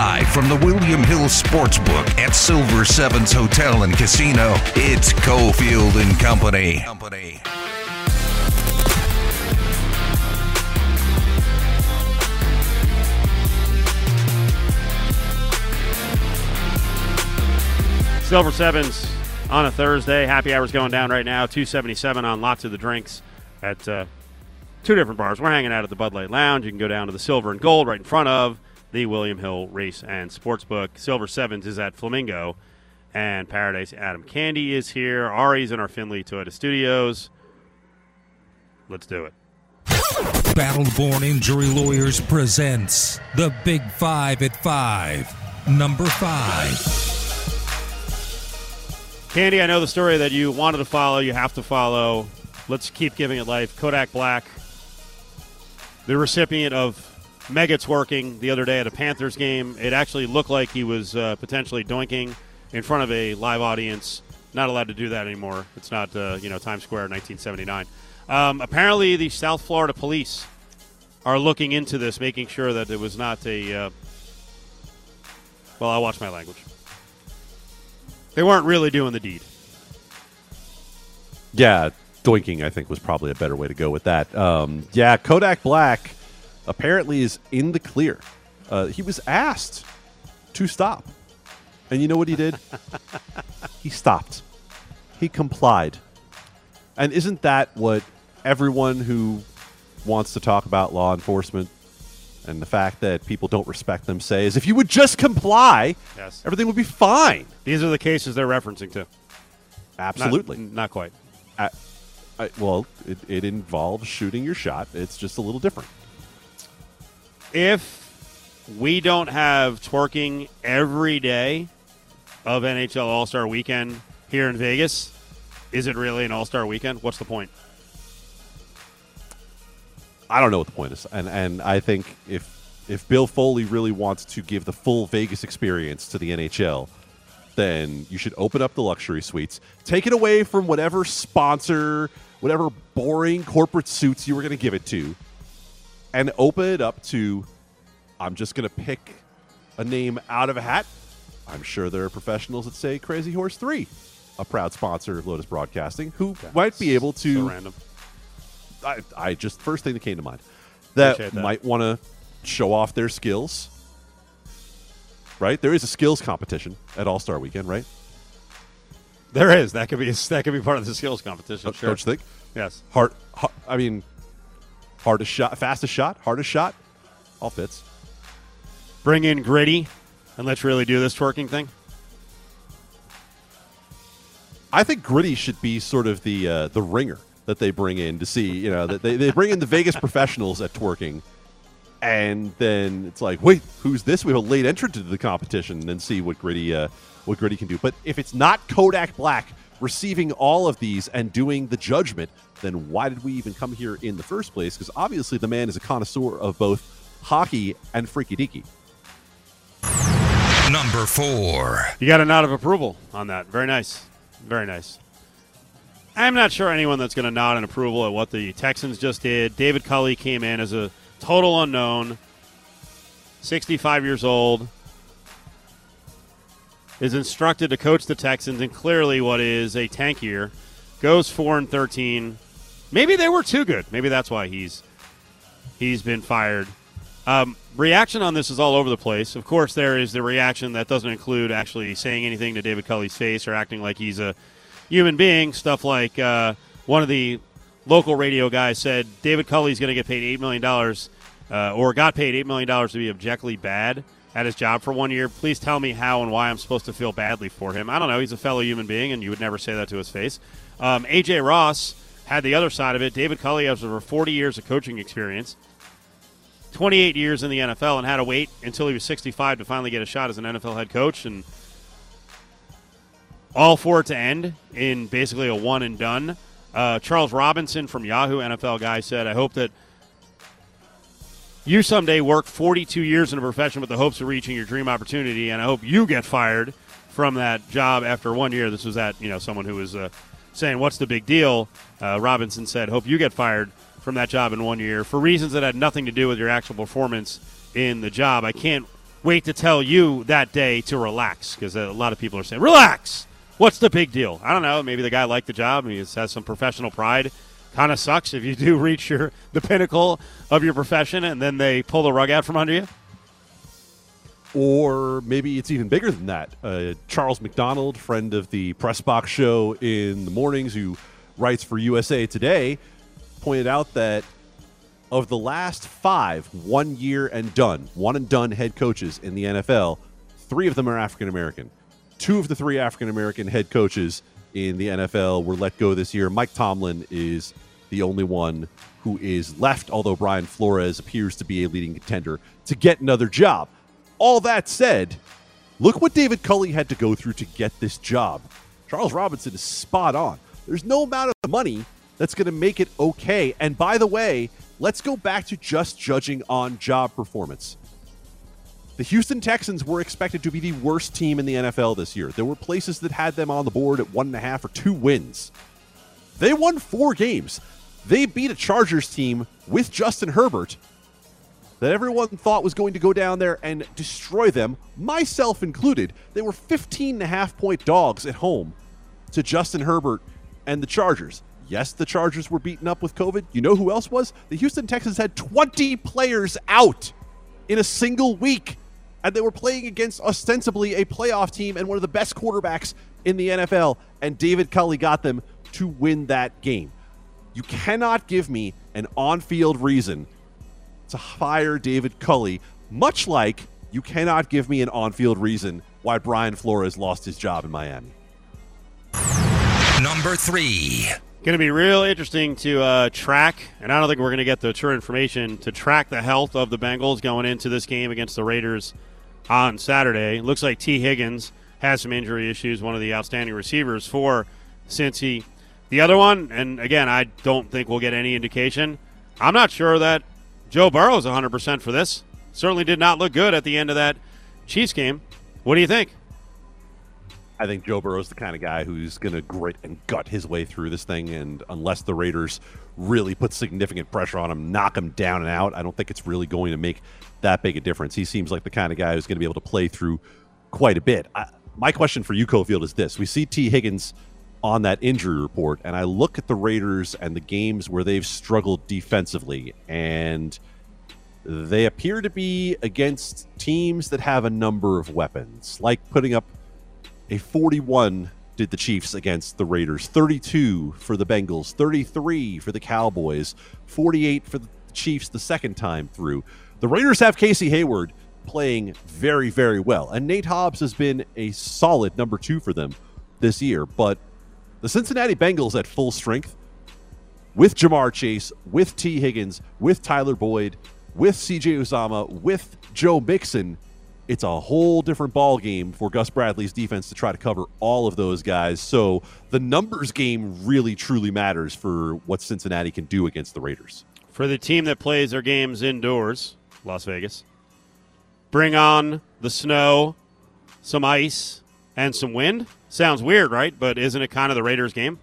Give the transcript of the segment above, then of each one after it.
Live from the William Hill Sportsbook at Silver Sevens Hotel and Casino, it's Cofield and Company. Company. Silver Sevens on a Thursday. Happy hours going down right now. 277 on lots of the drinks at uh, two different bars. We're hanging out at the Bud Light Lounge. You can go down to the Silver and Gold right in front of the William Hill Race and Sportsbook. Silver Sevens is at Flamingo and Paradise. Adam Candy is here. Ari's in our Findlay Toyota Studios. Let's do it. Battleborn Injury Lawyers presents the Big Five at Five. Number five. Candy, I know the story that you wanted to follow, you have to follow. Let's keep giving it life. Kodak Black, the recipient of mega working the other day at a Panthers game. It actually looked like he was uh, potentially doinking in front of a live audience. Not allowed to do that anymore. It's not, uh, you know, Times Square, 1979. Um, apparently, the South Florida police are looking into this, making sure that it was not a. Uh, well, I'll watch my language. They weren't really doing the deed. Yeah, doinking, I think, was probably a better way to go with that. Um, yeah, Kodak Black apparently is in the clear. Uh, he was asked to stop. And you know what he did? he stopped. He complied. And isn't that what everyone who wants to talk about law enforcement and the fact that people don't respect them say is if you would just comply, Yes. everything would be fine. These are the cases they're referencing to. Not- Absolutely. Not, quite. I, I, well, it, it involves shooting your shot. It's just a little different. If we don't have twerking every day of NHL All Star Weekend here in Vegas, is it really an All Star Weekend? What's the point? I don't know what the point is, and and I think if if Bill Foley really wants to give the full Vegas experience to the NHL, then you should open up the luxury suites, take it away from whatever sponsor, whatever boring corporate suits you were going to give it to, and open it up to. I'm just going to pick a name out of a hat. I'm sure there are professionals that say Crazy Horse Three, a proud sponsor of Lotus Broadcasting, who might be able to. So random. I, I just first thing that came to mind that, that. might want to show off their skills. Right, there is a skills competition at All Star Weekend, right? There is. That could be that could be part of the skills competition. Don't, sure. don't you think? Yes. Heart, har- I mean, hardest shot, fastest shot, hardest shot, all fits. Bring in gritty, and let's really do this twerking thing. I think Gritty should be sort of the uh, the ringer that they bring in to see, you know, that they, they bring in the Vegas professionals at twerking, and then it's like, wait, who's this? We have a late entrant to the competition, and see what Gritty uh, what Gritty can do. But if it's not Kodak Black receiving all of these and doing the judgment, then why did we even come here in the first place? Because obviously the man is a connoisseur of both hockey and freaky deaky. Number four. You got a nod of approval on that. Very nice. Very nice. I'm not sure anyone that's going to nod in approval at what the Texans just did. David Culley came in as a total unknown, 65 years old, is instructed to coach the Texans in clearly what is a tank year. Goes 4 and 13. Maybe they were too good. Maybe that's why he's he's been fired. Um, reaction on this is all over the place. Of course, there is the reaction that doesn't include actually saying anything to David Culley's face or acting like he's a human being. Stuff like uh, one of the local radio guys said David Culley's going to get paid eight million dollars, uh, or got paid eight million dollars to be objectively bad at his job for one year. Please tell me how and why I'm supposed to feel badly for him. I don't know. He's a fellow human being, and you would never say that to his face. Um, AJ Ross had the other side of it. David Culley has over 40 years of coaching experience. 28 years in the NFL and had to wait until he was 65 to finally get a shot as an NFL head coach and all for it to end in basically a one and done. Uh, Charles Robinson from Yahoo NFL guy said, I hope that you someday work 42 years in a profession with the hopes of reaching your dream opportunity, and I hope you get fired from that job after one year. This was that, you know someone who was uh, saying, "What's the big deal?" Uh, Robinson said, "Hope you get fired from that job in one year for reasons that had nothing to do with your actual performance in the job." I can't wait to tell you that day to relax because a lot of people are saying, relax. What's the big deal? I don't know. Maybe the guy liked the job. He has some professional pride. Kind of sucks if you do reach your the pinnacle of your profession and then they pull the rug out from under you. Or maybe it's even bigger than that. Uh, Charles McDonald, friend of the Press Box show in the mornings, who writes for USA Today, pointed out that of the last five one year and done, one and done head coaches in the NFL, three of them are African American. Two of the three African American head coaches in the NFL were let go this year. Mike Tomlin is the only one who is left, although Brian Flores appears to be a leading contender to get another job. All that said, look what David Culley had to go through to get this job. Charles Robinson is spot on. There's no amount of money that's going to make it okay. And by the way, let's go back to just judging on job performance. The Houston Texans were expected to be the worst team in the NFL this year. There were places that had them on the board at one and a half or two wins. They won four games. They beat a Chargers team with Justin Herbert that everyone thought was going to go down there and destroy them, myself included. They were 15 and a half point dogs at home to Justin Herbert and the Chargers. Yes, the Chargers were beaten up with COVID. You know who else was? The Houston Texans had 20 players out in a single week, and they were playing against ostensibly a playoff team and one of the best quarterbacks in the NFL, and David Culley got them to win that game. You cannot give me an on field reason to fire David Culley, much like you cannot give me an on field reason why Brian Flores lost his job in Miami. Number three. Going to be real interesting to uh, track, and I don't think we're going to get the true information to track the health of the Bengals going into this game against the Raiders on Saturday. Looks like Tee Higgins has some injury issues, one of the outstanding receivers for Cincy. The other one, and again, I don't think we'll get any indication. I'm not sure that Joe Burrow is 100% for this. Certainly did not look good at the end of that Chiefs game. What do you think? I think Joe Burrow's the kind of guy who's going to grit and gut his way through this thing. And unless the Raiders really put significant pressure on him, knock him down and out, I don't think it's really going to make that big a difference. He seems like the kind of guy who's going to be able to play through quite a bit. I, my question for you, Cofield, is this: We see Tee Higgins on that injury report, and I look at the Raiders and the games where they've struggled defensively, and they appear to be against teams that have a number of weapons, like putting up a 41 did the Chiefs against the Raiders, 32 for the Bengals, 33 for the Cowboys, 48 for the Chiefs the second time through. The Raiders have Casey Hayward playing very, very well, and Nate Hobbs has been a solid number two for them this year. But the Cincinnati Bengals at full strength with Ja'Marr Chase, with Tee Higgins, with Tyler Boyd, with CJ Uzomah, with Joe Mixon it's a whole different ball game for Gus Bradley's defense to try to cover all of those guys. So the numbers game really truly matters for what Cincinnati can do against the Raiders. For the team that plays their games indoors, Las Vegas, bring on the snow, some ice, and some wind. Sounds weird, right? But isn't it kind of the Raiders game?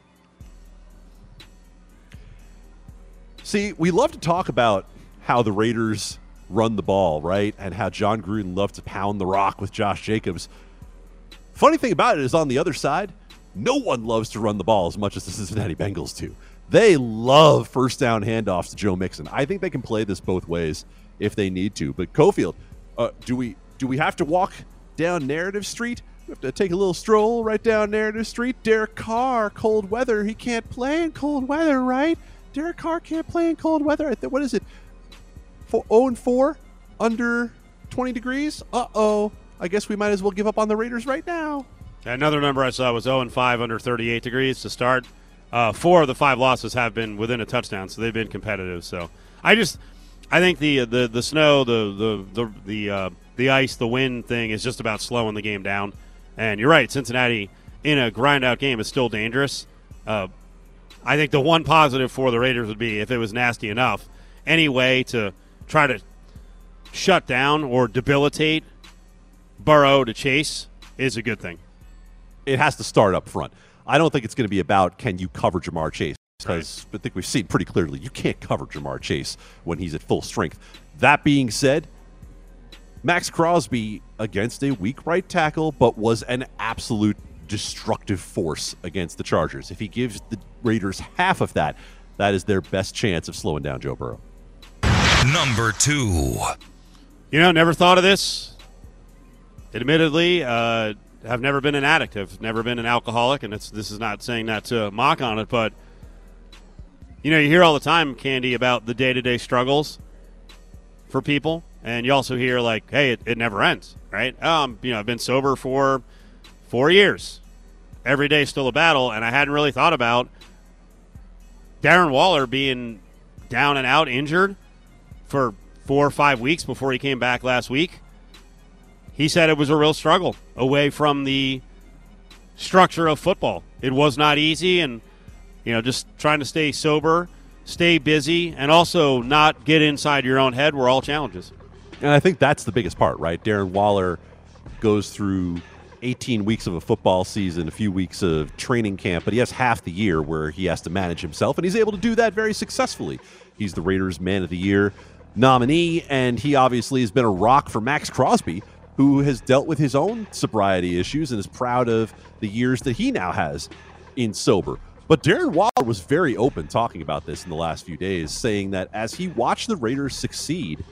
See, we love to talk about how the Raiders run the ball, right? And how Jon Gruden loved to pound the rock with Josh Jacobs. Funny thing about it is on the other side, no one loves to run the ball as much as the Cincinnati Bengals do. They love first down handoffs to Joe Mixon. I think they can play this both ways if they need to. But Cofield, uh, do we do we have to walk down Narrative Street? We have to take a little stroll right down Narrative Street. Derek Carr, cold weather. He can't play in cold weather, right? Derek Carr can't play in cold weather. What is it? Four, 0 and 4 under 20 degrees. Uh oh. I guess we might as well give up on the Raiders right now. Another number I saw was 0 and 5 under 38 degrees to start. Uh, four of the five losses have been within a touchdown, so they've been competitive. So I just, I think the the the snow, the the the the, uh, the ice, the wind thing is just about slowing the game down. And you're right, Cincinnati in a grind out game is still dangerous. Uh, I think the one positive for the Raiders would be if it was nasty enough, any way to try to shut down or debilitate Burrow to Chase is a good thing. It has to start up front. I don't think it's going to be about can you cover Ja'Marr Chase because right. I think we've seen pretty clearly you can't cover Ja'Marr Chase when he's at full strength. That being said, Maxx Crosby against a weak right tackle, but was an absolute destructive force against the Chargers. If he gives the Raiders half of that, that is their best chance of slowing down Joe Burrow. Number two. You know, never thought of this. Admittedly, uh, I've never been an addict. I've never been an alcoholic, and this is not saying that to mock on it, but you know, you hear all the time, Candy, about the day to day struggles for people, and you also hear like, "Hey, it, it never ends," right? Um, you know, I've been sober for four years. Every day still a battle, and I hadn't really thought about Darren Waller being down and out injured for four or five weeks before he came back last week. He said it was a real struggle away from the structure of football. It was not easy, and you know, just trying to stay sober, stay busy, and also not get inside your own head were all challenges. And I think that's the biggest part, right? Darren Waller goes through 18 weeks of a football season, a few weeks of training camp, but he has half the year where he has to manage himself, and he's able to do that very successfully. He's the Raiders' Man of the Year nominee, and he obviously has been a rock for Maxx Crosby, who has dealt with his own sobriety issues and is proud of the years that he now has in sober. But Darren Waller was very open talking about this in the last few days, saying that as he watched the Raiders succeed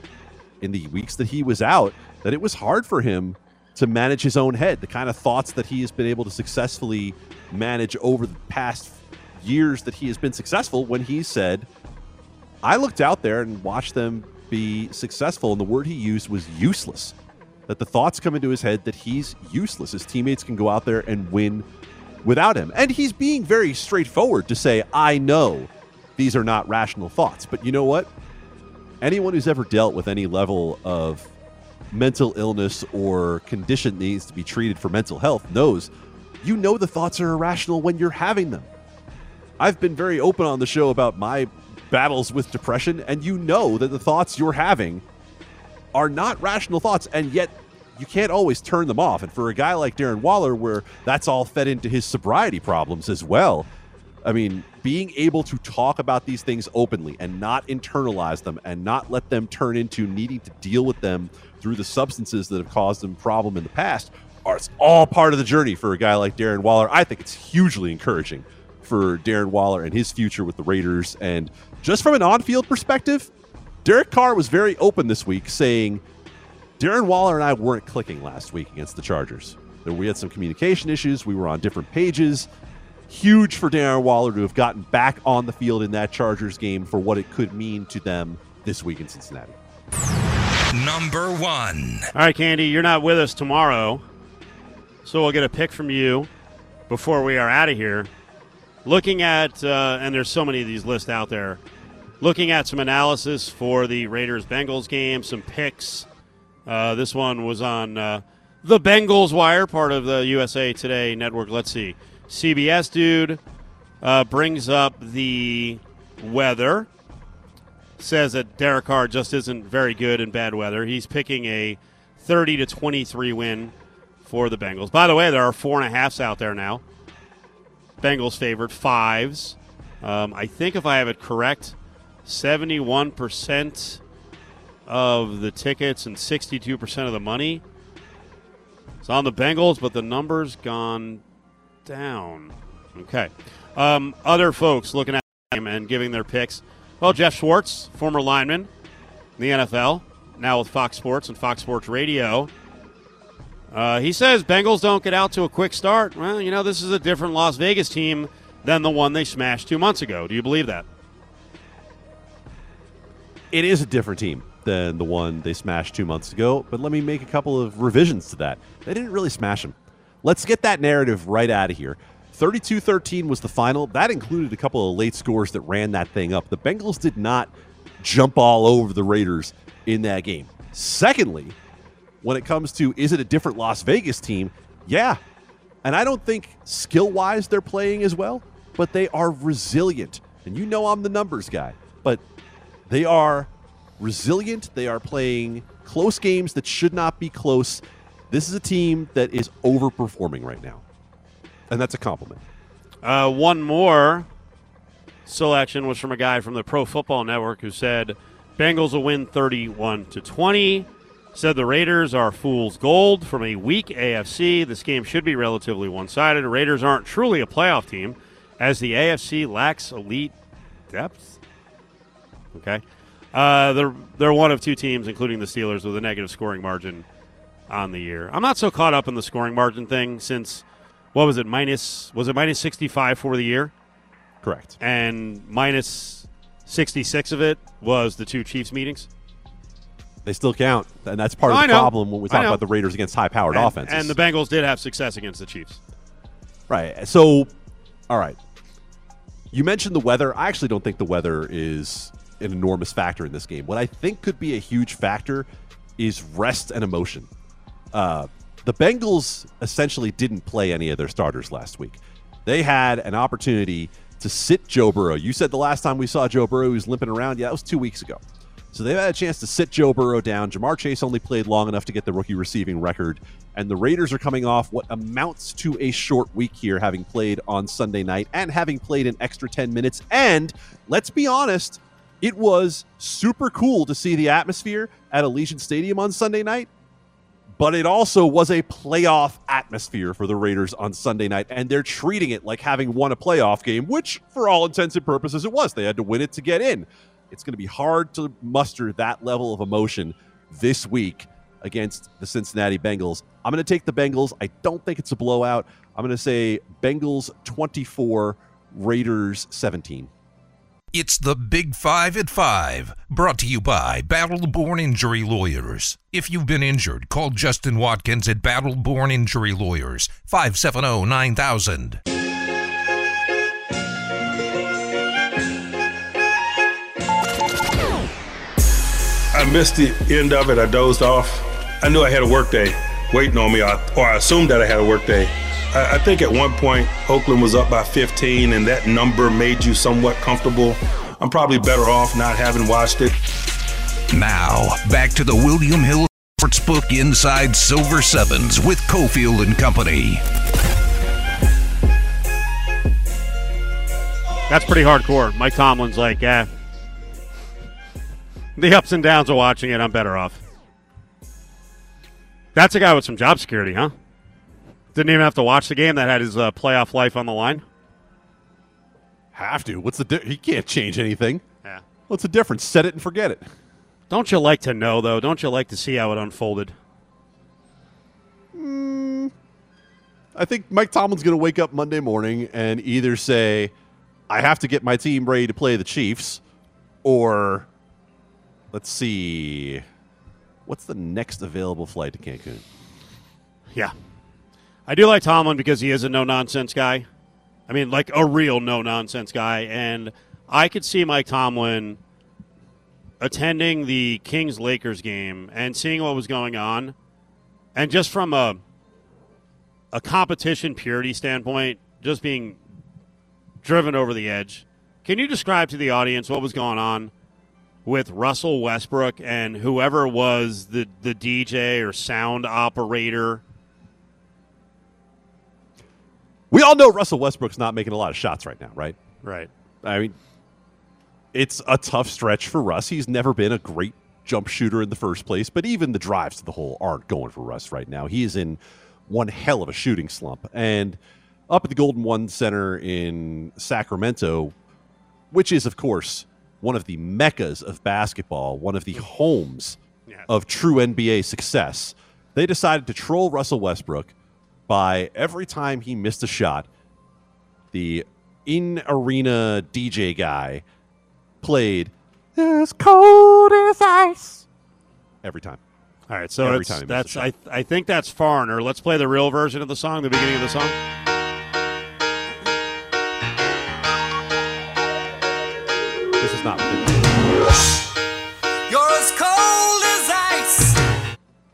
in the weeks that he was out, that it was hard for him to manage his own head, the kind of thoughts that he has been able to successfully manage over the past years that he has been successful when he said, I looked out there and watched them be successful, and the word he used was useless. That the thoughts come into his head that he's useless. His teammates can go out there and win without him. And he's being very straightforward to say, I know these are not rational thoughts. But you know what? Anyone who's ever dealt with any level of mental illness or condition needs to be treated for mental health knows you know the thoughts are irrational when you're having them. I've been very open on the show about my battles with depression, and you know that the thoughts you're having are not rational thoughts, and yet you can't always turn them off. And for a guy like Darren Waller, where that's all fed into his sobriety problems as well, I mean, being able to talk about these things openly and not internalize them and not let them turn into needing to deal with them through the substances that have caused him problem in the past are it's all part of the journey for a guy like Darren Waller. I think it's hugely encouraging for Darren Waller and his future with the Raiders. And just from an on-field perspective, Derek Carr was very open this week, saying Darren Waller and I weren't clicking last week against the Chargers. We had some communication issues. We were on different pages. Huge for Darren Waller to have gotten back on the field in that Chargers game for what it could mean to them this week in Cincinnati. Number one. All right, Candy, you're not with us tomorrow, so we'll get a pick from you before we are out of here. Looking at, uh, and there's so many of these lists out there, looking at some analysis for the Raiders Bengals game, some picks. Uh, this one was on uh, the Bengals Wire, part of the USA Today network. Let's see. CBS dude uh, brings up the weather says that Derek Carr just isn't very good in bad weather. He's picking a 30 to 23 win for the Bengals. By the way, there are four and a halfs out there now. Bengals favored fives. Um, I think if I have it correct, 71% of the tickets and 62% of the money is on the Bengals, but the number's gone down. Okay. Um, other folks looking at him and giving their picks. Well, Geoff Schwartz, former lineman in the NFL, now with Fox Sports and Fox Sports Radio. Uh, he says Bengals don't get out to a quick start. Well, you know, this is a different Las Vegas team than the one they smashed two months ago. Do you believe that? It is a different team than the one they smashed two months ago, but let me make a couple of revisions to that. They didn't really smash them. Let's get that narrative right out of here. 32 13 was the final. That included a couple of late scores that ran that thing up. The Bengals did not jump all over the Raiders in that game. Secondly, when it comes to is it a different Las Vegas team? Yeah. And I don't think skill wise they're playing as well, but they are resilient. And you know I'm the numbers guy, but they are resilient. They are playing close games that should not be close. This is a team that is overperforming right now and that's a compliment. Uh, one more selection was from a guy from the Pro Football Network who said Bengals will win 31 to 20. Said the Raiders are fool's gold from a weak AFC. This game should be relatively one sided. The Raiders aren't truly a playoff team, as the AFC lacks elite depth. Okay. Uh, they're, they're one of two teams, including the Steelers, with a negative scoring margin on the year. I'm not so caught up in the scoring margin thing since, what was it, minus, was it minus 65 for the year? Correct. And minus 66 of it was the two Chiefs meetings. They still count, and that's part of the problem when we talk about the Raiders against high-powered and, offenses. And the Bengals did have success against the Chiefs. Right. So, all right. You mentioned the weather. I actually don't think the weather is an enormous factor in this game. What I think could be a huge factor is rest and emotion. Uh, the Bengals essentially didn't play any of their starters last week. They had an opportunity to sit Joe Burrow. You said the last time we saw Joe Burrow, he was limping around. Yeah, that was two weeks ago. So they've had a chance to sit Joe Burrow down. Ja'Marr Chase only played long enough to get the rookie receiving record. And the Raiders are coming off what amounts to a short week here, having played on Sunday night and having played an extra 10 minutes. And let's be honest, it was super cool to see the atmosphere at Allegiant Stadium on Sunday night. But it also was a playoff atmosphere for the Raiders on Sunday night, and they're treating it like having won a playoff game, which, for all intents and purposes, it was. They had to win it to get in. It's going to be hard to muster that level of emotion this week against the Cincinnati Bengals. I'm going to take the Bengals. I don't think it's a blowout. I'm going to say Bengals 24, Raiders 17. It's the Big Five at Five, brought to you by Battleborn Injury Lawyers. If you've been injured, call Justin Watkins at Battleborn Injury Lawyers, oh, 570 9000. I missed the end of it. I dozed off. I knew I had a work day waiting on me, or or I assumed that I had a work day. I, I think at one point Oakland was up by 15, and that number made you somewhat comfortable. I'm probably better off not having watched it. Now, back to the William Hill Sportsbook Inside Silver Sevens with Cofield and Company. That's pretty hardcore. Mike Tomlin's like, yeah. The ups and downs of watching it, I'm better off. That's a guy with some job security, huh? Didn't even have to watch the game that had his uh, playoff life on the line. Have to. What's the di- He can't change anything. Yeah. What's the difference? Set it and forget it. Don't you like to know, though? Don't you like to see how it unfolded? I think Mike Tomlin's going to wake up Monday morning and either say, I have to get my team ready to play the Chiefs, or let's see, what's the next available flight to Cancun? Yeah. I do like Tomlin because he is a no nonsense guy. I mean, like a real no nonsense guy. And I could see Mike Tomlin attending the Kings Lakers game and seeing what was going on. And just from a, a competition purity standpoint, just being driven over the edge. Can you describe to the audience what was going on with Russell Westbrook and whoever was the, the DJ or sound operator? We all know Russell Westbrook's not making a lot of shots right now, right? Right. I mean, it's a tough stretch for Russ. He's never been a great jump shooter in the first place, but even the drives to the hole aren't going for Russ right now. He is in one hell of a shooting slump. And up at the Golden One Center in Sacramento, which is, of course, one of the meccas of basketball, one of the mm-hmm. homes Yes. of true NBA success, they decided to troll Russell Westbrook by every time he missed a shot, the in arena DJ guy played as cold as ice every time. All right, so Every it's, time that's I, I think that's foreigner. Let's play the real version of the song, the beginning of the song. Not. You're as cold as ice.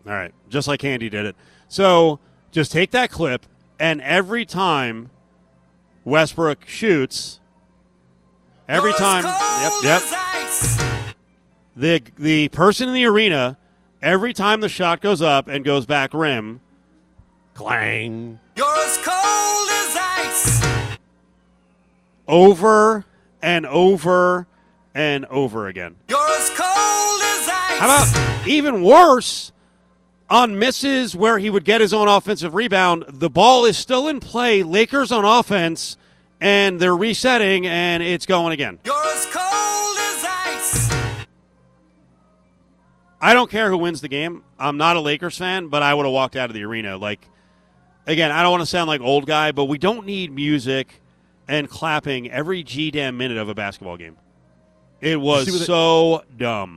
All right, just like Andy did it. So just take that clip, and every time Westbrook shoots, every You're time, yep, yep, the the person in the arena, every time the shot goes up and goes back rim, Clang. You're as cold as ice. over and over and over again. You're as cold as ice. How about even worse? on misses where he would get his own offensive rebound, the ball is still in play. Lakers on offense, and they're resetting, and it's going again. You're as cold as ice. I don't care who wins the game. I'm not a Lakers fan, but I would have walked out of the arena. Like, again, I don't want to sound like old guy, but we don't need music and clapping every g damn minute of a basketball game. It was see what they- so dumb.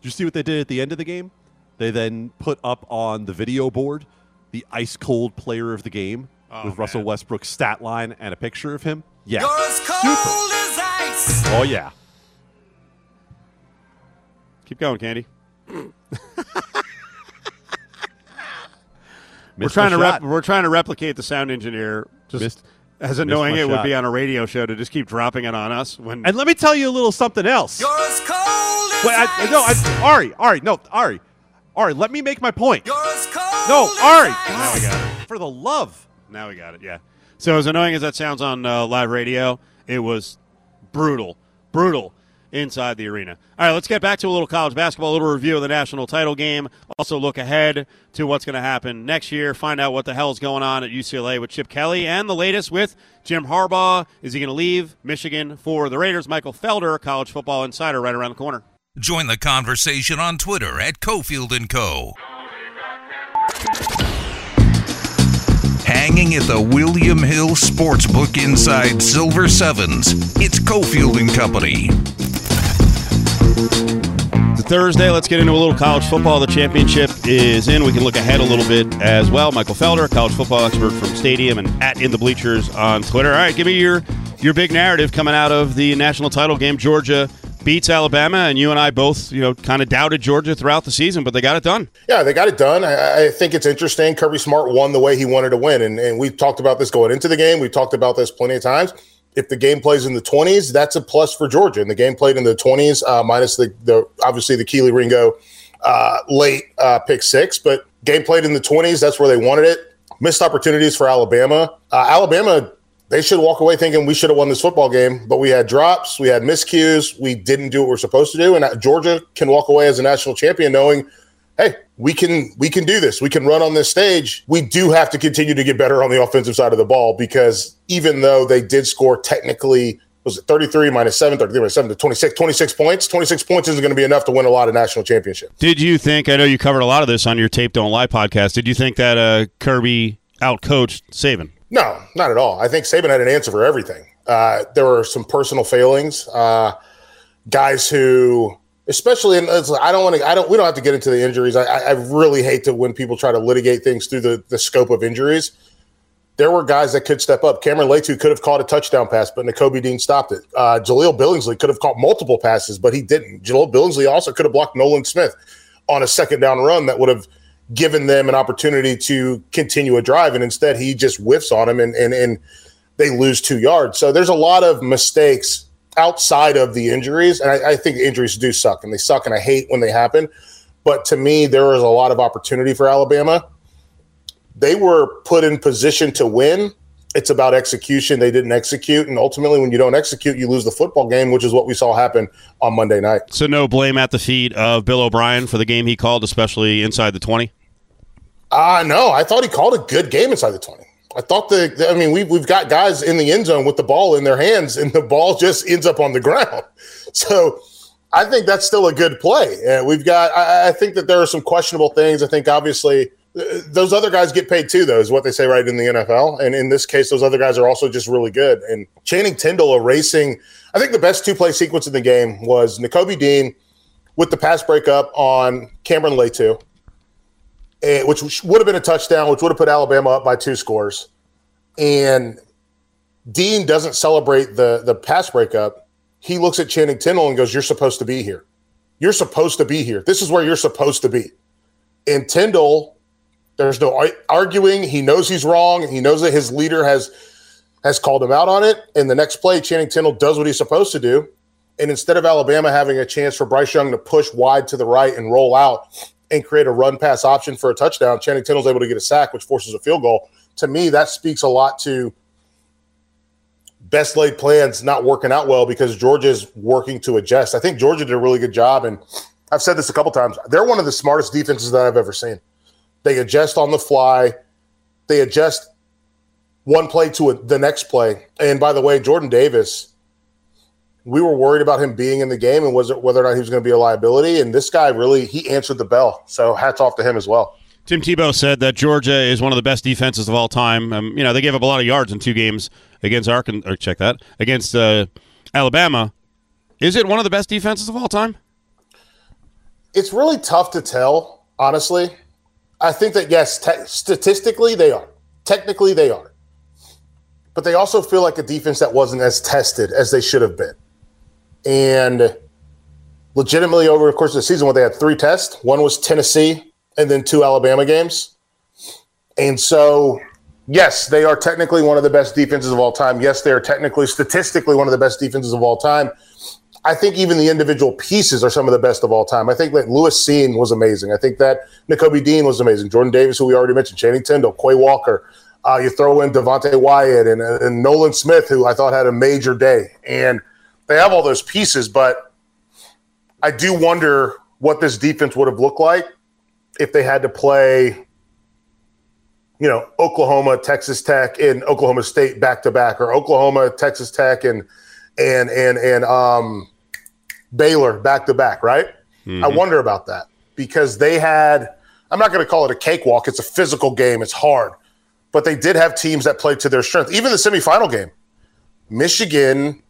Did you see what they did at the end of the game? They then put up on the video board the ice cold player of the game Oh, with Russell. Westbrook's stat line and a picture of him. Yeah. You're as cold as ice. Oh yeah. Keep going, Candy. we're trying to rep- we're trying to replicate the sound engineer just Missed- as missed annoying my it would shot. be on a radio show to just keep dropping it on us when And let me tell you a little something else. You're as cold as Wait, I, ice. no, I, Ari, Ari, no, Ari, Ari. Let me make my point. You're as cold No, as Ari, ice. Now we got it. for the love. Now we got it. Yeah. So as annoying as that sounds on uh, live radio, it was brutal, brutal inside the arena. All right, let's get back to a little college basketball, a little review of the national title game. Also look ahead to what's going to happen next year. Find out what the hell is going on at UCLA with Chip Kelly and the latest with Jim Harbaugh. Is he going to leave Michigan for the Raiders? Michael Felder, college football insider, right around the corner. Join the conversation on Twitter at Cofield and Co. Hanging at the William Hill Sportsbook inside Silver Sevens. It's Cofield and Company. It's Thursday. Let's get into a little college football. The championship is in. We can look ahead a little bit as well. Michael Felder, college football expert from Stadium and at In the Bleachers on Twitter. All right, give me your your big narrative coming out of the national title game. Georgia beats Alabama, and you and I both, you know, kind of doubted Georgia throughout the season, but they got it done. Yeah, they got it done. I, I think it's interesting. Kirby Smart won the way he wanted to win, and and we talked about this going into the game. We talked about this plenty of times. If the game plays in the twenties, that's a plus for Georgia. And the game played in the twenties, uh, minus the the obviously the Kelee Ringo uh, late uh, pick six, but game played in the twenties. That's where they wanted it. Missed opportunities for Alabama. Uh, Alabama they should walk away thinking we should have won this football game, but we had drops, we had miscues, we didn't do what we're supposed to do, and uh, Georgia can walk away as a national champion knowing, hey, we can we can do this. We can run on this stage. We do have to continue to get better on the offensive side of the ball because even though they did score technically was it 33 minus 7, 33 minus 7 to 26, 26 points. 26 points isn't going to be enough to win a lot of national championships. Did you think? I know you covered a lot of this on your Tape Don't Lie podcast. Did you think that uh, Kirby outcoached Saban? No, not at all. I think Saban had an answer for everything. Uh, there were some personal failings, uh, guys who, especially, in, I don't want to. I don't. We don't have to get into the injuries. I, I really hate to when people try to litigate things through the the scope of injuries. There were guys that could step up. Cameron Latu could have caught a touchdown pass, but Nakobe Dean stopped it. Uh, Jahleel Billingsley could have caught multiple passes, but he didn't. Jahleel Billingsley also could have blocked Nolan Smith on a second down run that would have given them an opportunity to continue a drive, and instead he just whiffs on him and and and they lose two yards. So there's a lot of mistakes outside of the injuries, and I, I think injuries do suck, and they suck, and I hate when they happen. But to me, there was a lot of opportunity for Alabama. They were put in position to win. It's about execution. They didn't execute, and ultimately, when you don't execute, you lose the football game, which is what we saw happen on Monday night. So no blame at the feet of Bill O'Brien for the game he called, especially inside the twenty. Uh no, I thought he called a good game inside the 20. I thought the, I mean, we've, we've got guys in the end zone with the ball in their hands, and the ball just ends up on the ground. So I think that's still a good play. And we've got, I, I think that there are some questionable things. I think obviously uh, those other guys get paid too, though, is what they say right in the NFL. And in this case, those other guys are also just really good. And Channing Tindall erasing, I think the best two play sequence in the game was Nakobe Dean with the pass breakup on Cameron Latu eh, which would have been a touchdown, which would have put Alabama up by two scores. And Dean doesn't celebrate the the pass breakup. He looks at Channing Tindall and goes, "You're supposed to be here. You're supposed to be here. This is where you're supposed to be." And Tindall, there's no arguing. He knows he's wrong. He knows that his leader has has called him out on it. And the next play, Channing Tindall does what he's supposed to do. And instead of Alabama having a chance for Bryce Young to push wide to the right and roll out and create a run pass option for a touchdown, Channing Tindall's able to get a sack, which forces a field goal. To me, that speaks a lot to best laid plans not working out well because Georgia's working to adjust. I think Georgia did a really good job. And I've said this a couple times. They're one of the smartest defenses that I've ever seen. They adjust on the fly. They adjust one play to a, the next play. And by the way, Jordan Davis, we were worried about him being in the game and was it whether or not he was going to be a liability. And this guy really he answered the bell. So hats off to him as well. Tim Tebow said that Georgia is one of the best defenses of all time. Um, you know, they gave up a lot of yards in two games against Arkansas. Or check that against uh, Alabama. Is it one of the best defenses of all time? It's really tough to tell, honestly. I think that yes, te- statistically they are, technically they are, but they also feel like a defense that wasn't as tested as they should have been. And legitimately, over the course of the season, when they had three tests, one was Tennessee, and then two Alabama games. And so, yes, they are technically one of the best defenses of all time. Yes, they are technically, statistically, one of the best defenses of all time. I think even the individual pieces are some of the best of all time. I think that Lewis Cine was amazing. I think that Nakobe Dean was amazing. Jordan Davis, who we already mentioned, Channing Tindall, Quay Walker. Uh, you throw in Devonte Wyatt and, and Nolan Smith, who I thought had a major day. And they have all those pieces, but I do wonder what this defense would have looked like if they had to play, you know, Oklahoma, Texas Tech, and Oklahoma State back to back, or Oklahoma, Texas Tech, and and and and um, Baylor back to back, right? I wonder about that because they had. I'm not going to call it a cakewalk. It's a physical game. It's hard, but they did have teams that played to their strength. Even the semifinal game, Michigan.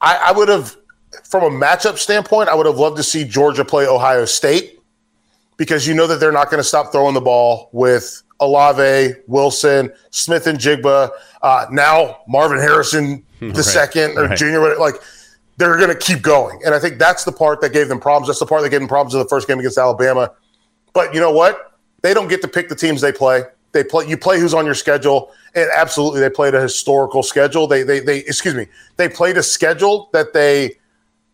I, I would have, from a matchup standpoint, I would have loved to see Georgia play Ohio State because you know that they're not going to stop throwing the ball with Olave, Wilson, Smith-Njigba. Uh, now Marvin Harrison the second or right. junior, like they're going to keep going. And I think that's the part that gave them problems. That's the part that gave them problems in the first game against Alabama. But you know what? They don't get to pick the teams they play. They play. You play who's on your schedule, and absolutely, they played a historical schedule. They, they, they. Excuse me. They played a schedule that they,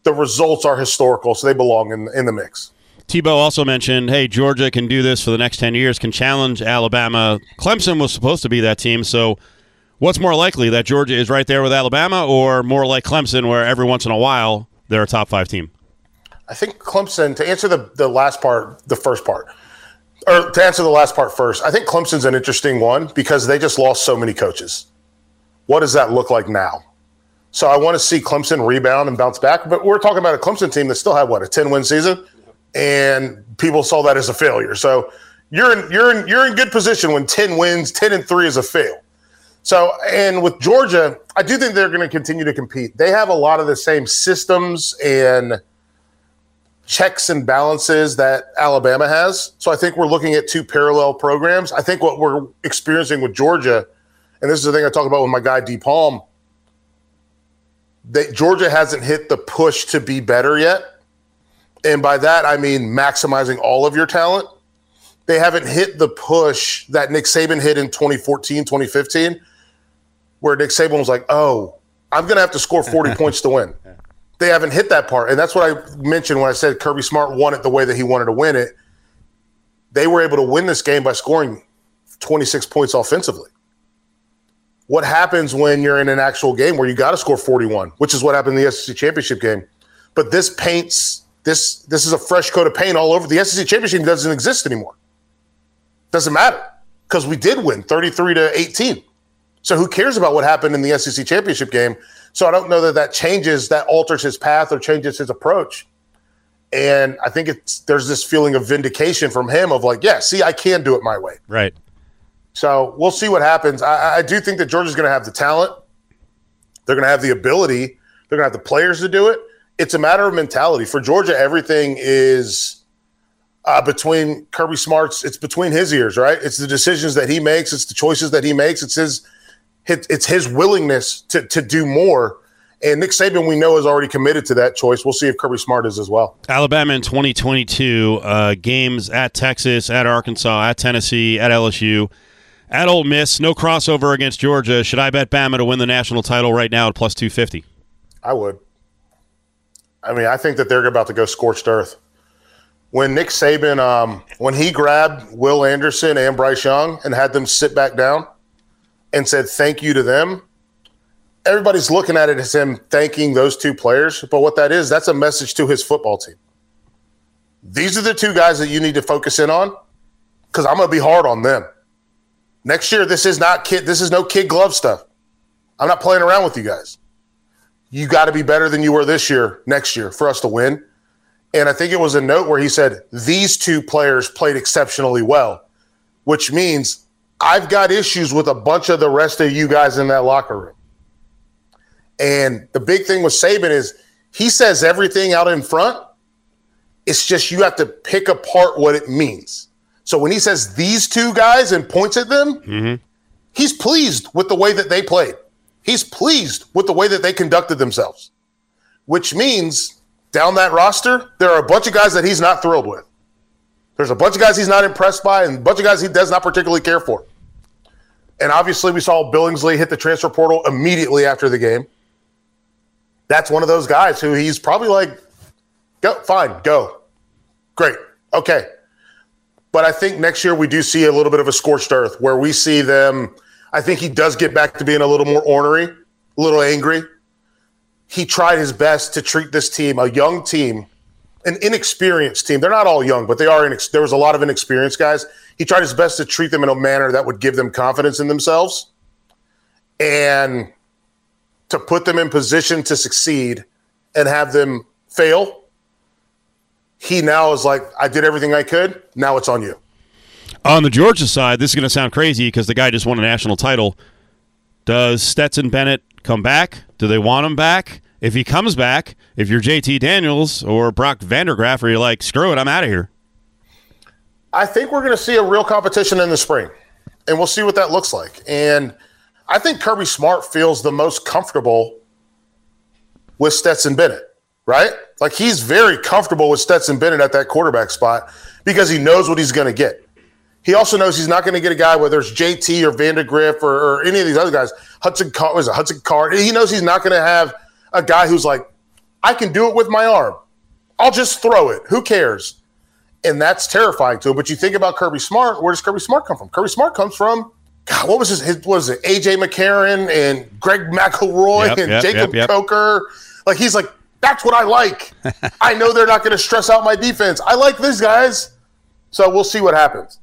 the results are historical, so they belong in in the mix. Tebow also mentioned, hey, Georgia can do this for the next 10 years, can challenge Alabama. Clemson was supposed to be that team, so what's more likely that Georgia is right there with Alabama or more like Clemson where every once in a while they're a top 5 team? I think Clemson, to answer the, the last part, the first part, or to answer the last part first, I think Clemson's an interesting one because they just lost so many coaches. What does that look like now? So I want to see Clemson rebound and bounce back. But we're talking about a Clemson team that still had what a 10 win season, and people saw that as a failure. So you're in you're in you're in good position when 10 wins, 10 and 3 is a fail. So and with Georgia, I do think they're going to continue to compete. They have a lot of the same systems and checks and balances that Alabama has. So I think we're looking at two parallel programs. I think what we're experiencing with Georgia, and this is the thing I talk about with my guy D Palm, that Georgia hasn't hit the push to be better yet. And by that I mean maximizing all of your talent. They haven't hit the push that Nick Saban hit in 2014, 2015, where Nick Saban was like, oh, I'm going to have to score 40 points to win they haven't hit that part. And that's what I mentioned when I said Kirby Smart won it the way that he wanted to win it. They were able to win this game by scoring 26 points offensively. What happens when you're in an actual game where you got to score 41, which is what happened in the SEC championship game? But this paints this this is a fresh coat of paint all over. The SEC championship doesn't exist anymore. Doesn't matter because we did win 33 to 18. So who cares about what happened in the SEC championship game? So I don't know that that changes, that alters his path or changes his approach. And I think it's there's this feeling of vindication from him of like, yeah, see, I can do it my way. Right. So we'll see what happens. I, I do think that Georgia's going to have the talent. They're going to have the ability. They're going to have the players to do it. It's a matter of mentality. For Georgia, everything is uh, between Kirby Smart's. It's between his ears, right? It's the decisions that he makes. It's the choices that he makes. It's his it's his willingness to, to do more. And Nick Saban, we know, is already committed to that choice. We'll see if Kirby Smart is as well. Alabama in 2022 uh, games at Texas, at Arkansas, at Tennessee, at LSU, at Ole Miss. No crossover against Georgia. Should I bet Bama to win the national title right now at plus 250? I would. I mean, I think that they're about to go scorched earth. When Nick Saban, um, when he grabbed Will Anderson and Bryce Young and had them sit back down and said thank you to them, everybody's looking at it as him thanking those two players. But what that is, that's a message to his football team. These are the two guys that you need to focus in on. because I'm going to be hard on them. Next year, this is not kid. This is no kid glove stuff. I'm not playing around with you guys. You got to be better than you were this year, next year, for us to win. And I think it was a note where he said these two players played exceptionally well, which means I've got issues with a bunch of the rest of you guys in that locker room. And the big thing with Saban is he says everything out in front. It's just you have to pick apart what it means. So when he says these two guys and points at them, mm-hmm. he's pleased with the way that they played. He's pleased with the way that they conducted themselves, which means down that roster, there are a bunch of guys that he's not thrilled with. There's a bunch of guys he's not impressed by, and a bunch of guys he does not particularly care for. And obviously, we saw Billingsley hit the transfer portal immediately after the game. That's one of those guys who he's probably like, go, fine, go. Great. Okay. But I think next year we do see a little bit of a scorched earth where we see them. I think he does get back to being a little more ornery, a little angry. He tried his best to treat this team, a young team, an inexperienced team. They're not all young, but they are. Inex- there was a lot of inexperienced guys. He tried his best to treat them in a manner that would give them confidence in themselves and to put them in position to succeed and have them fail. He now is like, I did everything I could. Now it's on you. On the Georgia side, this is going to sound crazy because the guy just won a national title. Does Stetson Bennett come back? Do they want him back? If he comes back, if you're JT Daniels or Brock Vandagriff, or you're like, screw it, I'm out of here. I think we're going to see a real competition in the spring, and we'll see what that looks like. And I think Kirby Smart feels the most comfortable with Stetson Bennett, right? Like he's very comfortable with Stetson Bennett at that quarterback spot because he knows what he's going to get. He also knows he's not going to get a guy whether it's JT or Vandagriff or, or any of these other guys. Hudson was a Hudson Card. He knows he's not going to have a guy who's like, I can do it with my arm. I'll just throw it. Who cares? And that's terrifying to him. But you think about Kirby Smart. Where does Kirby Smart come from? Kirby Smart comes from God, what was his, his what was it? AJ McCarron and Greg McElroy Yep, and yep, Jacob yep. Coker. Like he's like, that's what I like. I know they're not going to stress out my defense. I like these guys. So we'll see what happens.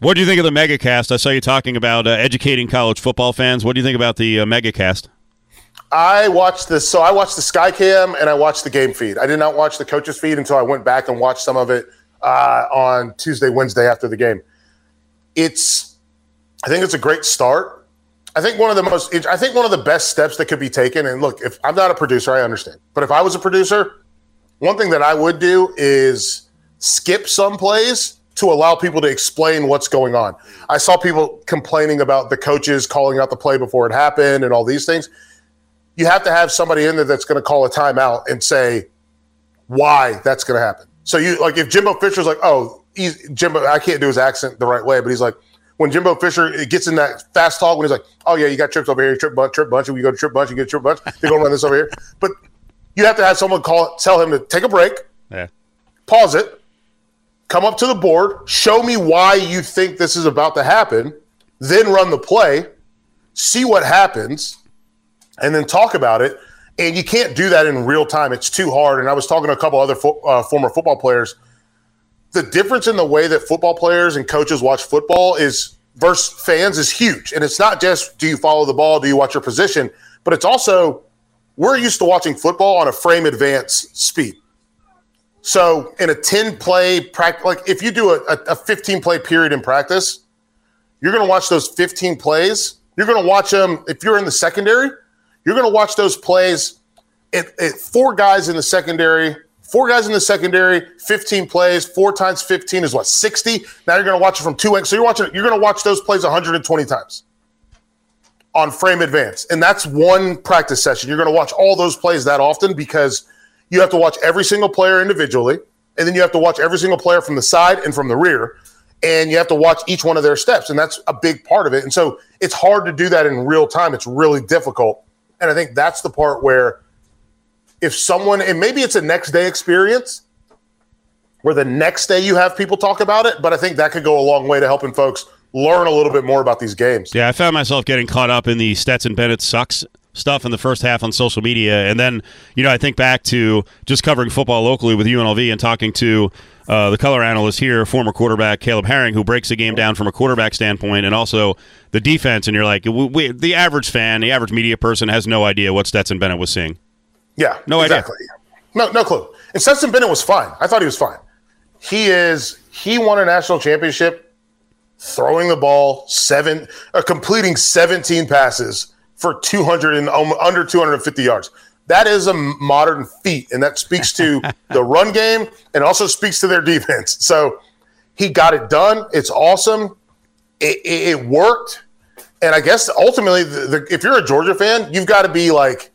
What do you think of the megacast? I saw you talking about uh, educating college football fans. What do you think about the uh, megacast? I watched this. So I watched the Skycam and I watched the game feed. I did not watch the coaches feed until I went back and watched some of it uh, on Tuesday, Wednesday after the game. It's, I think it's a great start. I think one of the most, I think one of the best steps that could be taken. And look, if I'm not a producer, I understand. But if I was a producer, one thing that I would do is skip some plays to allow people to explain what's going on. I saw people complaining about the coaches calling out the play before it happened and all these things you have to have somebody in there that's going to call a timeout and say why that's going to happen. So you like if Jimbo Fisher's like, oh, he's Jimbo. I can't do his accent the right way, but he's like when Jimbo Fisher gets in that fast talk when he's like, oh yeah, you got trips over here, trip bunch, trip bunch, and we go to trip bunch, you get trip bunch. They're going to run this over here, but you have to have someone call tell him to take a break, Yeah. pause it, come up to the board, show me why you think this is about to happen, then run the play, see what happens, and then talk about it. And you can't do that in real time. It's too hard. And I was talking to a couple other fo- uh, former football players. The difference in the way that football players and coaches watch football is versus fans is huge. And it's not just do you follow the ball, do you watch your position, but it's also we're used to watching football on a frame advance speed. So in a 10 play practice, like if you do a, a- a 15 play period in practice, you're going to watch those 15 plays. You're going to watch them if you're in the secondary. You're going to watch those plays. Four guys in the secondary, four guys in the secondary, 15 plays, four times 15 is what 60. Now you're going to watch it from two ends. So you're watching. You're going to watch those plays 120 times on frame advance, and that's one practice session. You're going to watch all those plays that often because you have to watch every single player individually, and then you have to watch every single player from the side and from the rear, and you have to watch each one of their steps, and that's a big part of it. And so it's hard to do that in real time. It's really difficult, and I think that's the part where if someone and maybe it's a next day experience where the next day you have people talk about it, but I think that could go a long way to helping folks learn a little bit more about these games. Yeah, I found myself getting caught up in the Stetson Bennett sucks stuff in the first half on social media, and then you know I think back to just covering football locally with UNLV and talking to uh, the color analyst here, former quarterback Caleb Herring, who breaks the game down from a quarterback standpoint, and also the defense. And you're like, we, we, the average fan, the average media person has no idea what Stetson Bennett was seeing. Yeah, No idea. No, no clue. And Stetson Bennett was fine. I thought he was fine. He is. He won a national championship throwing the ball seven, uh, completing 17 passes for 200 and um, under 250 yards. That is a modern feat, and that speaks to the run game and also speaks to their defense. So he got it done. It's awesome. It, it, it worked, and I guess ultimately, the, the, if you're a Georgia fan, you've got to be like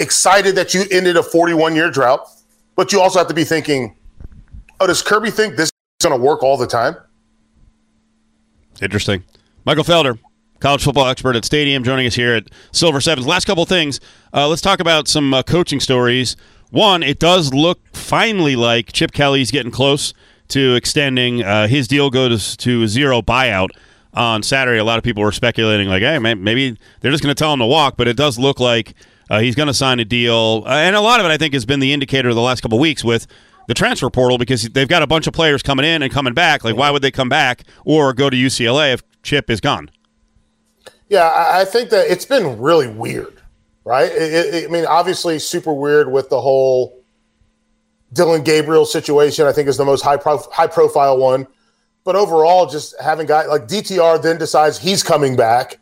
excited that you ended a 41 year drought, but you also have to be thinking, oh, does Kirby think this is going to work all the time? Interesting. Michael Felder, college football expert at Stadium, joining us here at Silver Sevens. Last couple things. Uh, let's talk about some uh, coaching stories. One, it does look finally like Chip Kelly's getting close to extending uh, his deal goes to zero buyout on Saturday. A lot of people were speculating, like, hey, man, maybe they're just going to tell him to walk, but it does look like uh, he's going to sign a deal. Uh, and a lot of it, I think, has been the indicator of the last couple weeks with the transfer portal because they've got a bunch of players coming in and coming back. Like, why would they come back or go to UCLA if Chip is gone? Yeah, I think that it's been really weird, right? It, it, I mean, obviously, super weird with the whole Dillon Gabriel situation. I think is the most high prof- high profile one. But overall, just having got like DTR then decides he's coming back,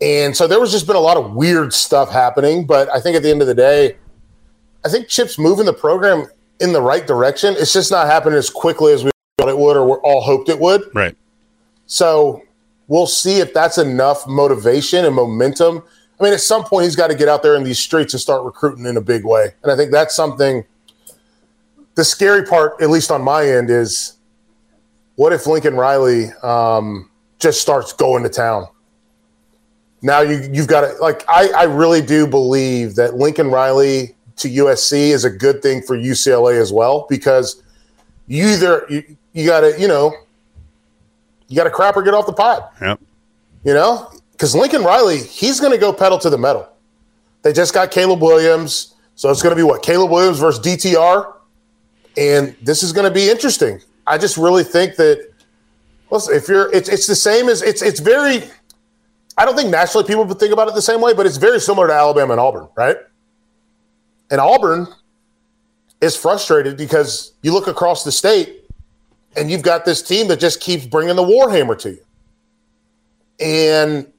and so there was just been a lot of weird stuff happening. But I think at the end of the day, I think Chip's moving the program in the right direction. It's just not happening as quickly as we thought it would or we all hoped it would. Right. So we'll see if that's enough motivation and momentum. I mean, at some point, he's got to get out there in these streets and start recruiting in a big way. And I think that's something. The scary part, at least on my end, is what if Lincoln Riley um, just starts going to town? Now you you've got to like I, I really do believe that Lincoln Riley to USC is a good thing for UCLA as well because you either you, you got to you know you got to crap or get off the pot. Yep. You know, because Lincoln Riley, he's going to go pedal to the metal. They just got Caleb Williams, so it's going to be what Caleb Williams versus DTR, and this is going to be interesting. I just really think that listen, if you're, it's it's the same as it's it's very. I don't think nationally people would think about it the same way, but it's very similar to Alabama and Auburn, right? And Auburn is frustrated because you look across the state and you've got this team that just keeps bringing the warhammer to you. And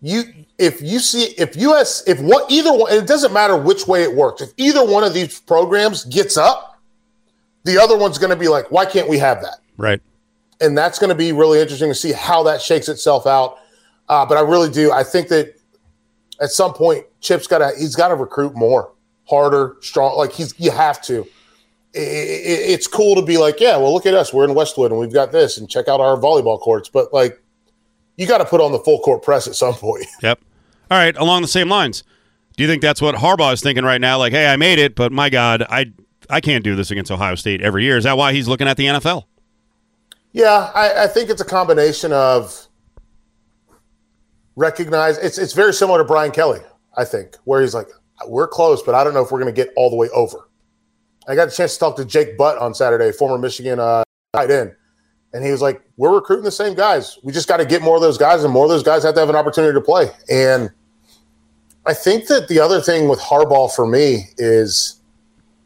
you, if you see, if US, if what either one, it doesn't matter which way it works, if either one of these programs gets up, the other one's going to be like, why can't we have that? Right. And that's going to be really interesting to see how that shakes itself out. Uh, but I really do. I think that at some point, Chip's got to, he's got to recruit more, harder, strong. Like he's, you have to it's cool to be like, yeah, well, look at us. We're in Westwood and we've got this and check out our volleyball courts. But like, you got to put on the full court press at some point. Yep. All right. Along the same lines, do you think that's what Harbaugh is thinking right now? Like, hey, I made it, but my God, I I can't do this against Ohio State every year. Is that why he's looking at the NFL? Yeah, I, I think it's a combination of recognize. It's it's very similar to Brian Kelly, I think, where he's like, we're close, but I don't know if we're going to get all the way over. I got a chance to talk to Jake Butt on Saturday, former Michigan uh, tight end, and he was like, "We're recruiting the same guys. We just got to get more of those guys, and more of those guys have to have an opportunity to play." And I think that the other thing with Harbaugh for me is,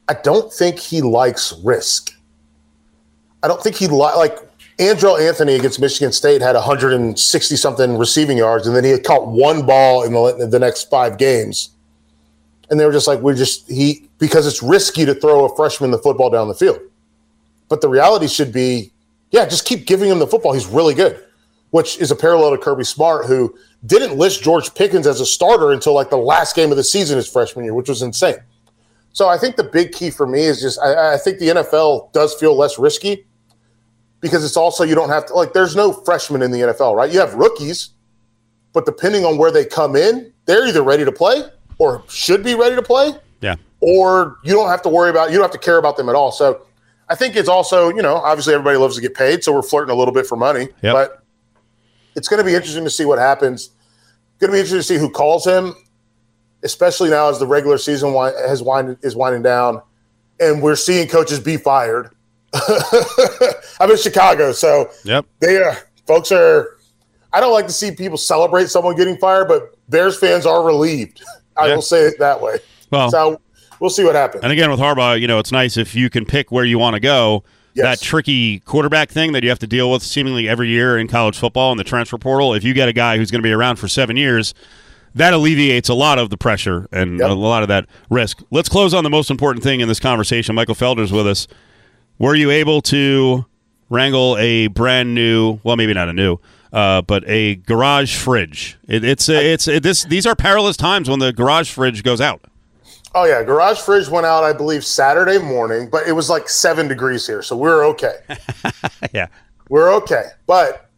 I don't think he likes risk. I don't think he li- like Andrel Anthony against Michigan State had 160 something receiving yards, and then he had caught one ball in the, the next five games. And they were just like, we're just he because it's risky to throw a freshman the football down the field. But the reality should be, yeah, just keep giving him the football. He's really good, which is a parallel to Kirby Smart, who didn't list George Pickens as a starter until like the last game of the season his freshman year, which was insane. So I think the big key for me is just I, I think the NFL does feel less risky because it's also you don't have to like there's no freshmen in the NFL, right? You have rookies, but depending on where they come in, they're either ready to play or should be ready to play, Yeah. or you don't have to worry about you don't have to care about them at all. So I think it's also, you know, obviously everybody loves to get paid, so we're flirting a little bit for money. Yep. But it's going to be interesting to see what happens. Going to be interesting to see who calls him. especially now as the regular season has wind, is winding down, and we're seeing coaches be fired. I'm in Chicago, so Yep. they are folks are. I don't like to see people celebrate someone getting fired, but Bears fans are relieved. I Yeah. will say it that way. Well, So we'll see what happens. and again with Harbaugh, you know, it's nice if you can pick where you want to go. Yes. That tricky quarterback thing that you have to deal with seemingly every year in college football and the transfer portal. If you get a guy who's going to be around for seven years, that alleviates a lot of the pressure and Yep. a lot of that risk. Let's close on the most important thing in this conversation. Michael Felder's with us. Were you able to wrangle a brand new, well, maybe not a new, uh, but a garage fridge? It, it's a, it's it, this. These are perilous times when the garage fridge goes out. Oh yeah, garage fridge went out, I believe, Saturday morning, but it was like seven degrees here, so we're okay. yeah. we're okay. But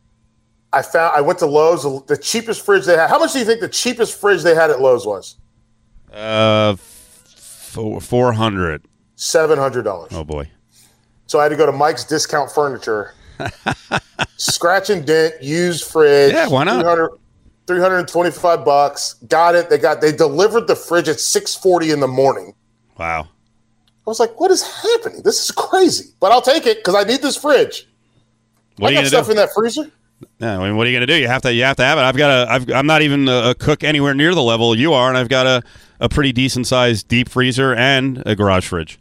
I found I went to Lowe's. The cheapest fridge they had. How much do you think the cheapest fridge they had at Lowe's was? Uh, four hundred. Seven hundred dollars. Oh boy. So I had to go to Mike's Discount Furniture. Scratch and dent, used fridge. Yeah, why not? 300 325 bucks. Got it. They got they delivered the fridge at 640 in the morning. Wow. I was like, what is happening? This is crazy. But I'll take it because I need this fridge. What I are you got stuff do? in that freezer. Yeah, I mean, what are you gonna do? You have to. You have to have it. I've got a. I've, I'm not even a, a cook anywhere near the level you are, and I've got a, a pretty decent sized deep freezer and a garage fridge.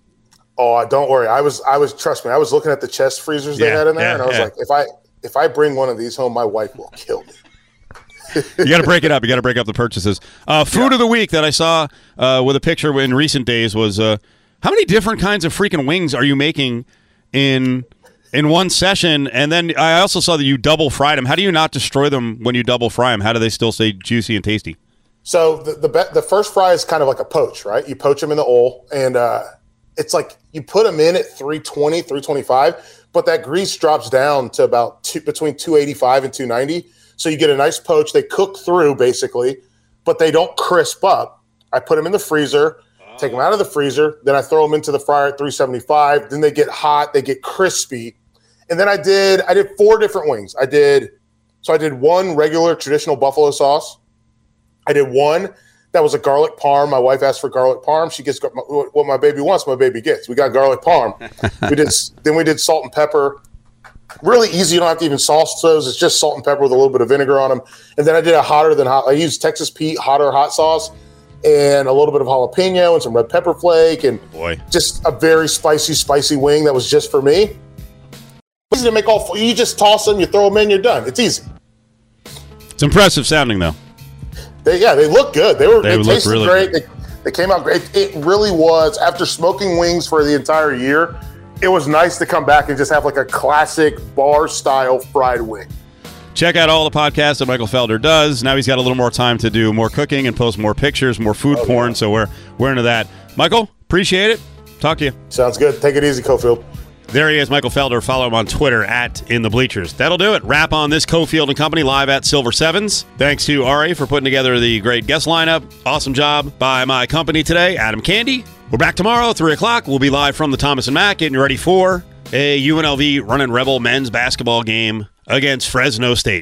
Oh, don't worry. I was I was trust me. I was looking at the chest freezers they Yeah, had in there, yeah, and I was yeah. like, if I if I bring one of these home, my wife will kill me. You got to break it up. You got to break up the purchases. Uh, food of the week that I saw uh, with a picture in recent days was uh, how many different kinds of freaking wings are you making in in one session? And then I also saw that you double fried them. How do you not destroy them when you double fry them? How do they still stay juicy and tasty? So the the, be- the first fry is kind of like a poach, right? You poach them in the oil, and uh, it's like you put them in at 320, 325, but that grease drops down to about two, between 285 and 290. So you get a nice poach. They cook through basically, but they don't crisp up. I put them in the freezer, take them out of the freezer, then I throw them into the fryer at 375. Then they get hot, they get crispy, and then I did I did four different wings. I did so I did one regular traditional buffalo sauce. I did one that was a garlic parm. My wife asked for garlic parm. She gets what my baby wants. My baby gets. We got garlic parm. we did then we did salt and pepper. Really easy. You don't have to even sauce those. It's just salt and pepper with a little bit of vinegar on them. And then I did a hotter than hot. I used Texas Pete hotter hot sauce and a little bit of jalapeno and some red pepper flake and Boy, just a very spicy, spicy wing that was just for me. Easy to make all. You just toss them, you throw them in, you're done. It's easy. it's impressive sounding though. They, yeah, they look good. They were They they, tasted really great. They, they came out great. It really was after smoking wings for the entire year. It was nice to come back and just have like a classic bar style fried wing. Check out all the podcasts that Michael Felder does. Now he's got a little more time to do more cooking and post more pictures, more food oh, porn. So we're we're into that. Michael, appreciate it. Talk to you. Sounds good. Take it easy, Cofield. There he is, Michael Felder. Follow him on Twitter at In the Bleachers. That'll do it. Wrap on this Cofield and Company live at Silver Sevens. Thanks to Ari for putting together the great guest lineup. Awesome job by my company today, Adam Candy. We're back tomorrow, three o'clock. We'll be live from the Thomas and Mack, getting ready for a UNLV Running Rebel men's basketball game against Fresno State.